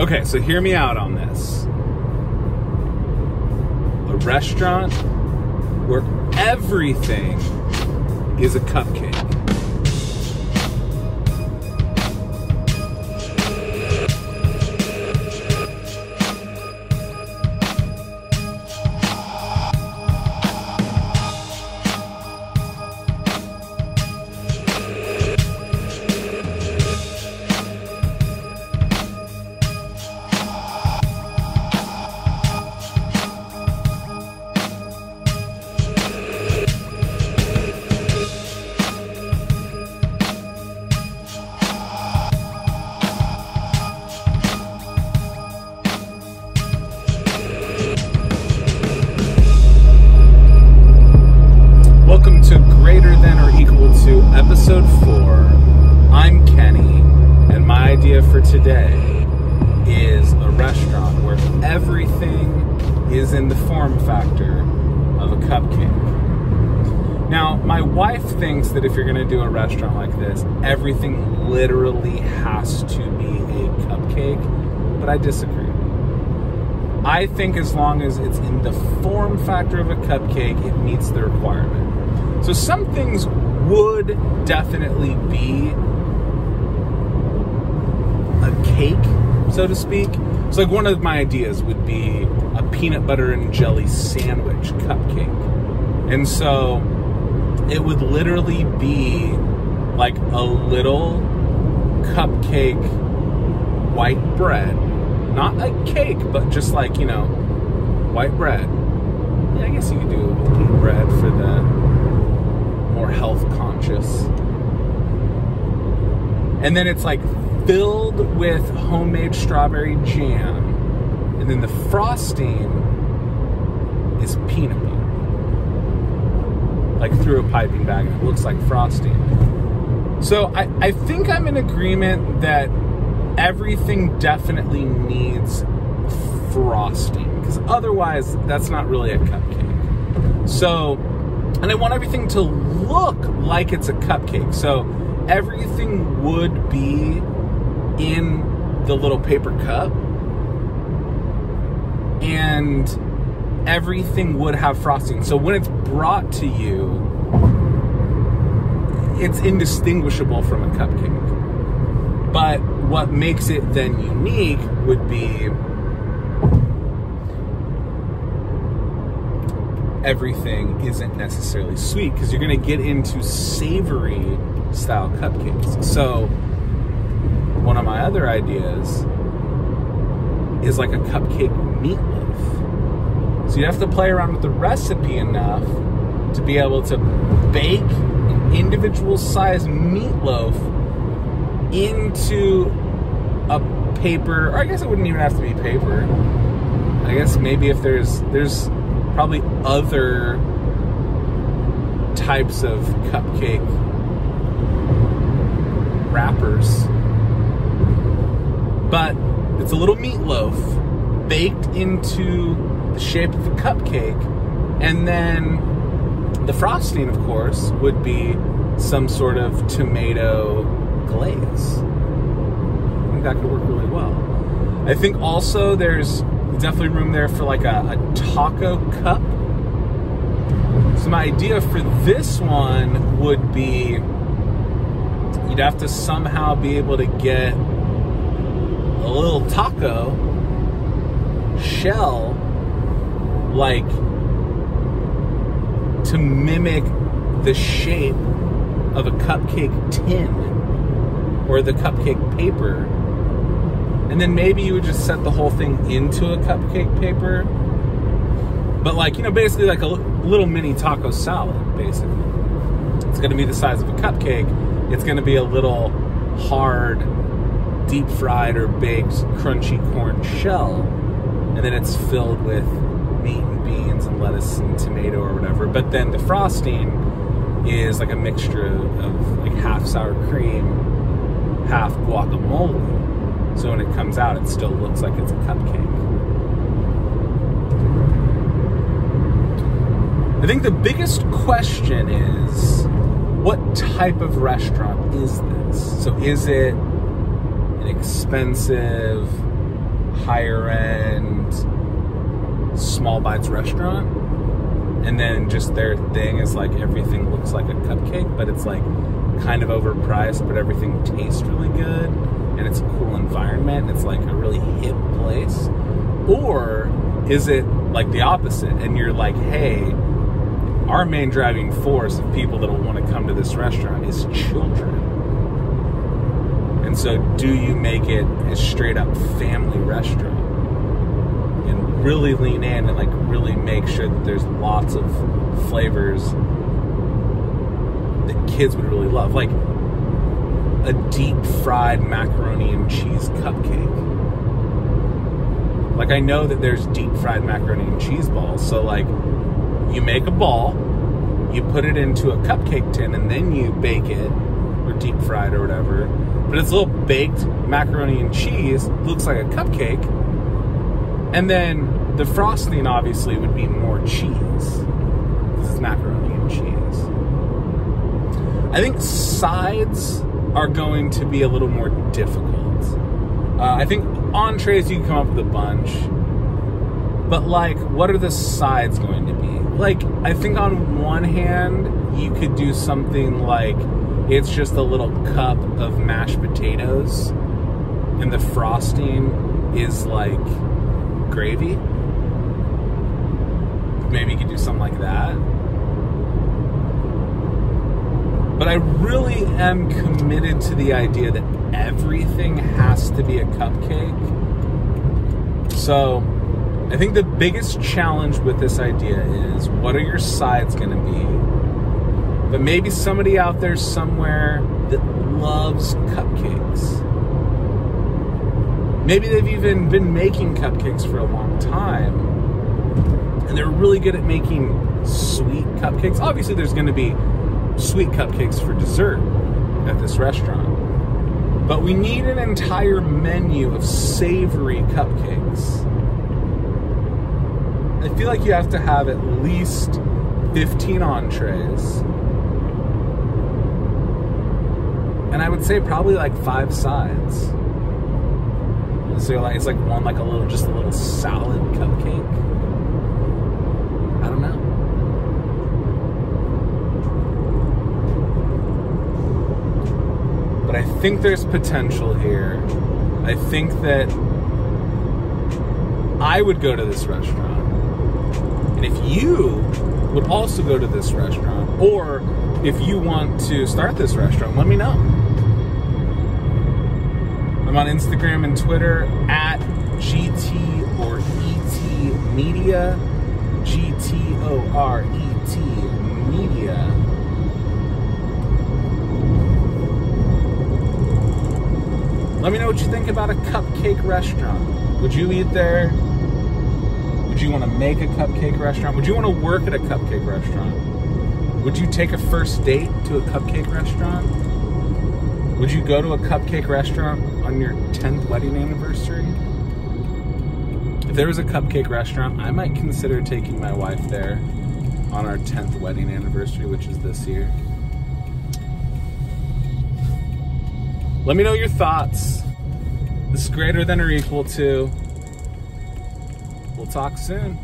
Okay, so hear me out on this. A restaurant where everything is a cupcake. For today is a restaurant where everything is in the form factor of a cupcake. Now, my wife thinks that if you're going to do a restaurant like this, everything literally has to be a cupcake, but I disagree. I think as long as it's in the form factor of a cupcake, it meets the requirement. So some things would definitely be cake, so to speak. So like one of my ideas would be a peanut butter and jelly sandwich cupcake. And so it would literally be like a little cupcake white bread not a cake, but just like, you know, white bread. Yeah, I guess you could do bread for the more health conscious. And then it's like filled with homemade strawberry jam. And then the frosting is peanut butter. Like through a piping bag. And it looks like frosting. So I, I think I'm in agreement that everything definitely needs frosting because otherwise that's not really a cupcake. So, and I want everything to look like it's a cupcake. So, everything would be in the little paper cup and everything would have frosting. So, when it's brought to you, it's indistinguishable from a cupcake. But what makes it then unique would be everything isn't necessarily sweet because you're going to get into savory style cupcakes. So, one of my other ideas is like a cupcake meatloaf. So, you have to play around with the recipe enough to be able to bake an individual size meatloaf into a paper, or I guess it wouldn't even have to be paper. I guess maybe if there's there's probably other types of cupcake wrappers. But it's a little meatloaf baked into the shape of a cupcake, and then the frosting, of course, would be some sort of tomato glaze. I think that could work really well. I think also there's definitely room there for like a, a taco cup. So my idea for this one would be you'd have to somehow be able to get a little taco shell like to mimic the shape of a cupcake tin or the cupcake paper. And then maybe you would just set the whole thing into a cupcake paper. But like, you know, basically like a little mini taco salad, basically. It's to be the size of a cupcake. It's to be a little hard, deep fried or baked crunchy corn shell. And then it's filled with meat and beans and lettuce and tomato or whatever. But then the frosting is like a mixture of like half sour cream, half guacamole. So when it comes out, it still looks like it's a cupcake. I think the biggest question is what type of restaurant is this? So is it an expensive higher end small bites restaurant. And then just their thing is like everything looks like a cupcake but it's like kind of overpriced but everything tastes really good and it's a cool environment and it's like a really hip place. Or is it like the opposite and you're like hey our main driving force of people that will want to come to this restaurant is children and so do you make it a straight up family restaurant and really lean in and like really make sure that there's lots of flavors that kids would really love like a deep fried macaroni and cheese cupcake like I know that there's deep fried macaroni and cheese balls. So like you make a ball, you put it into a cupcake tin, and then you bake it or deep fried or whatever. But it's a little baked macaroni and cheese, looks like a cupcake. And then the frosting obviously would be more cheese. This is macaroni and cheese. I think sides are going to be a little more difficult. Uh, I think entrees you can come up with a bunch, but like, what are the sides going to be? Like, I think on one hand, you could do something like it's just a little cup of mashed potatoes, and the frosting is like gravy. Maybe you could do something like that. But I really am committed to the idea that everything has to be a cupcake. So I think the biggest challenge with this idea is what are your sides going to be? But maybe somebody out there somewhere that loves cupcakes. Maybe they've even been making cupcakes for a long time. And they're really good at making sweet cupcakes. Obviously, there's going to be sweet cupcakes for dessert at this restaurant. But we need an entire menu of savory cupcakes. I feel like you have to have at least 15 entrees. And I would say probably like five sides. So like it's like one like a little just a little solid cupcake. I don't know. but I think there's potential here. I think that I would go to this restaurant. And if you would also go to this restaurant, or if you want to start this restaurant, let me know. I'm on Instagram and Twitter at GT or ET Media. G T O R E T Media. Let me know what you think about a cupcake restaurant. Would you eat there? Would you want to make a cupcake restaurant? Would you want to work at a cupcake restaurant? Would you take a first date to a cupcake restaurant? Would you go to a cupcake restaurant on your 10th wedding anniversary? If there was a cupcake restaurant, I might consider taking my wife there on our 10th wedding anniversary, which is this year. Let me know your thoughts. This is greater than or equal to. We'll talk soon.